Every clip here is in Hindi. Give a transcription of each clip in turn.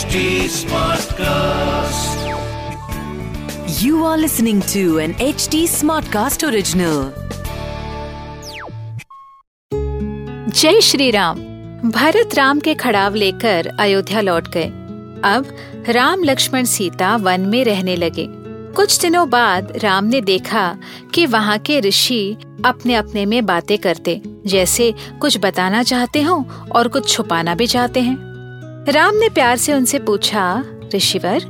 HD Smartcast. You are listening to an HD Smartcast original. जय श्री राम भरत राम के खड़ाव लेकर अयोध्या लौट गए। अब राम लक्ष्मण सीता वन में रहने लगे। कुछ दिनों बाद राम ने देखा कि वहाँ के ऋषि अपने अपने में बातें करते। जैसे कुछ बताना चाहते हो और कुछ छुपाना भी चाहते हैं। राम ने प्यार से उनसे पूछा, ऋषिवर,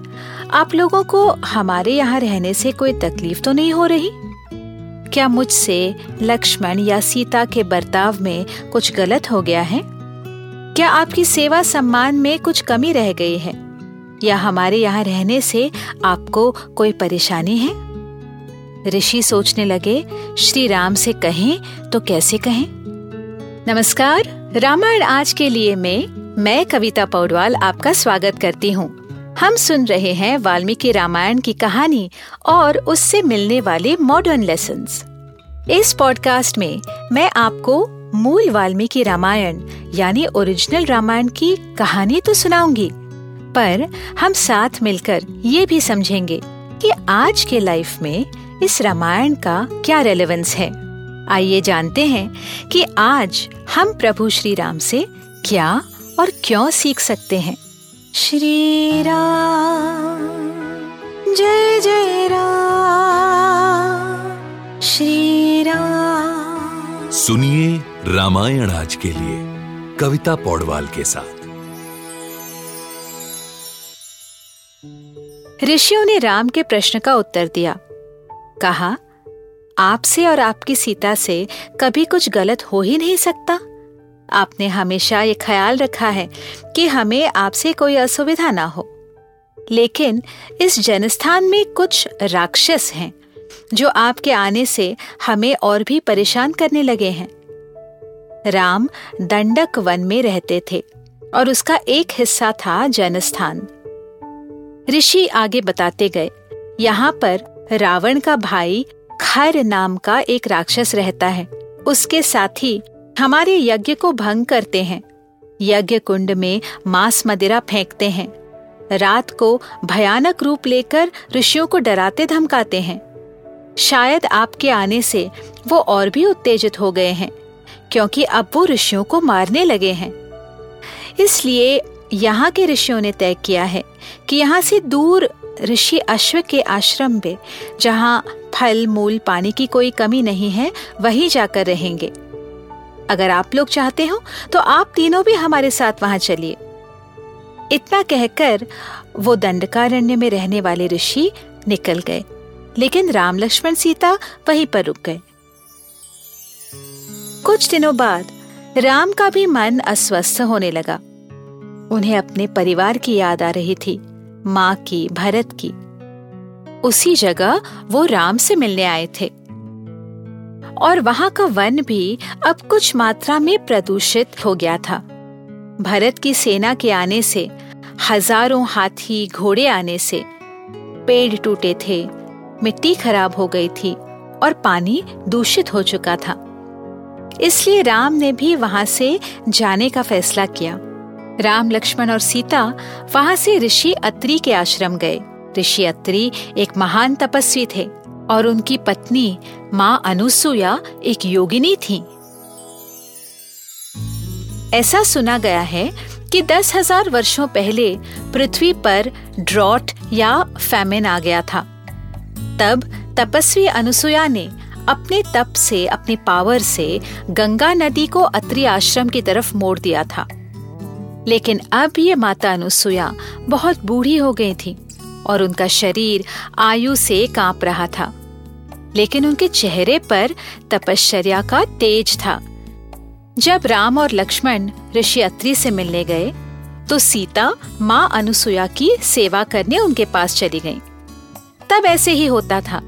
आप लोगों को हमारे यहाँ रहने से कोई तकलीफ़ तो नहीं हो रही? क्या मुझसे लक्ष्मण या सीता के बर्ताव में कुछ गलत हो गया है? क्या आपकी सेवा सम्मान में कुछ कमी रह गई है? या हमारे यहाँ रहने से आपको कोई परेशानी है? ऋषि सोचने लगे, श्री राम से कहें तो कैसे कहें? नमस्कार, रामायण आज के लिए में मैं कविता पौडवाल आपका स्वागत करती हूँ। हम सुन रहे हैं वाल्मीकि रामायण की कहानी और उससे मिलने वाले मॉडर्न लेसन इस पॉडकास्ट में मैं आपको मूल वाल्मीकि रामायण, यानी ओरिजिनल रामायण की कहानी तो सुनाऊँगी, पर हम साथ मिलकर ये भी समझेंगे कि आज के लाइफ में इस रामायण का क्या रेलेवेंस है। आइए जानते हैं कि आज हम प्रभु श्री राम से क्या और क्यों सीख सकते हैं? श्री राम जय जय राम श्री राम। सुनिए रामायण आज के लिए कविता पौडवाल के साथ। ऋषियों ने राम के प्रश्न का उत्तर दिया। कहा आपसे और आपकी सीता से कभी कुछ गलत हो ही नहीं सकता। आपने हमेशा ये ख्याल रखा है कि हमें आपसे कोई असुविधा ना हो। लेकिन इस जनस्थान में कुछ राक्षस हैं, जो आपके आने से हमें और भी परेशान करने लगे हैं। राम दंडक वन में रहते थे और उसका एक हिस्सा था जनस्थान। ऋषि आगे बताते गए, यहाँ पर रावण का भाई खर नाम का एक राक्षस रहता है, उसके साथी हमारे यज्ञ को भंग करते हैं। यज्ञ कुंड में मांस मदिरा फेंकते हैं। रात को भयानक रूप लेकर ऋषियों को डराते धमकाते हैं। शायद आपके आने से वो और भी उत्तेजित हो गए हैं, क्योंकि अब वो ऋषियों को मारने लगे हैं। इसलिए यहाँ के ऋषियों ने तय किया है कि यहाँ से दूर ऋषि अश्व के आश्रम में, जहाँ फल, मूल, पानी की कोई कमी नहीं है, वहीं जाकर रहेंगे। अगर आप लोग चाहते हो तो आप तीनों भी हमारे साथ वहाँ चलिए। इतना कहकर वो दंडकारण्य में रहने वाले ऋषि निकल गए, लेकिन राम लक्ष्मण सीता वहीं पर रुक गए। कुछ दिनों बाद राम का भी मन अस्वस्थ होने लगा। उन्हें अपने परिवार की याद आ रही थी, माँ की, भरत की। उसी जगह वो राम से मिलने आए थे। और वहाँ का वन भी अब कुछ मात्रा में प्रदूषित हो गया था। भरत की सेना के आने से, हज़ारों हाथी घोड़े आने से, पेड़ टूटे थे, मिट्टी खराब हो गई थी और पानी दूषित हो चुका था। इसलिए राम ने भी वहाँ से जाने का फैसला किया। राम, लक्ष्मण और सीता वहाँ से ऋषि अत्री के आश्रम गए। ऋषि अत्री एक महान तपस्वी थे। और उनकी पत्नी माँ अनुसुया एक योगिनी थी। ऐसा सुना गया है कि दस हज़ार वर्षों पहले पृथ्वी पर ड्रॉट या फैमिन आ गया था। तब तपस्वी अनुसुया ने अपने तप से, अपने पावर से गंगा नदी को अत्रि आश्रम की तरफ़ मोड़ दिया था। लेकिन अब ये माता अनुसुया बहुत बूढ़ी हो गई थी और उनका शरीर आयु से काँप रहा था। लेकिन उनके चेहरे पर तपश्चर्या का तेज था। जब राम और लक्ष्मण ऋषि अत्रि से मिलने गए तो सीता माँ अनुसुया की सेवा करने उनके पास चली गईं। तब ऐसे ही होता था।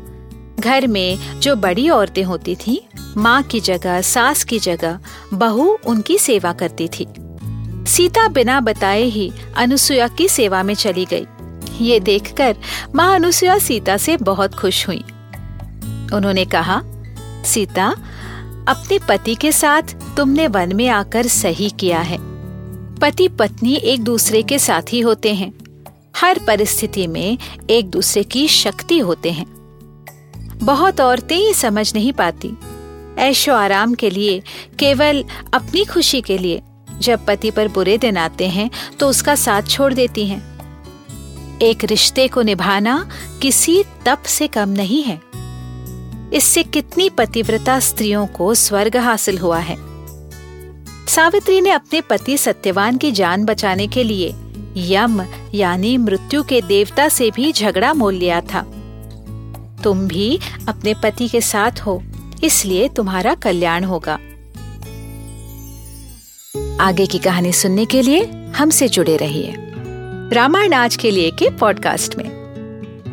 घर में जो बड़ी औरतें होती थीं, माँ की जगह सास की जगह बहू उनकी सेवा करती थी। सीता बिना बताए ही अनुसुया की सेवा में चली गई। ये देखकर माँ अनुसुया सीता से बहुत खुश हुई। उन्होंने कहा, सीता, अपने पति के साथ तुमने वन में आकर सही किया है। पति पत्नी एक दूसरे के साथी होते हैं। हर परिस्थिति में एक दूसरे की शक्ति होते हैं। बहुत औरतें ये समझ नहीं पाती। ऐशो आराम के लिए, केवल अपनी खुशी के लिए, जब पति पर बुरे दिन आते हैं तो उसका साथ छोड़ देती हैं। एक रिश्ते को निभाना किसी तप से कम नहीं है। इससे कितनी पतिव्रता स्त्रियों को स्वर्ग हासिल हुआ है। सावित्री ने अपने पति सत्यवान की जान बचाने के लिए यम यानी मृत्यु के देवता से भी झगड़ा मोल लिया था। तुम भी अपने पति के साथ हो, इसलिए तुम्हारा कल्याण होगा। आगे की कहानी सुनने के लिए हमसे जुड़े रहिए। रामायण आज के लिए के पॉडकास्ट में।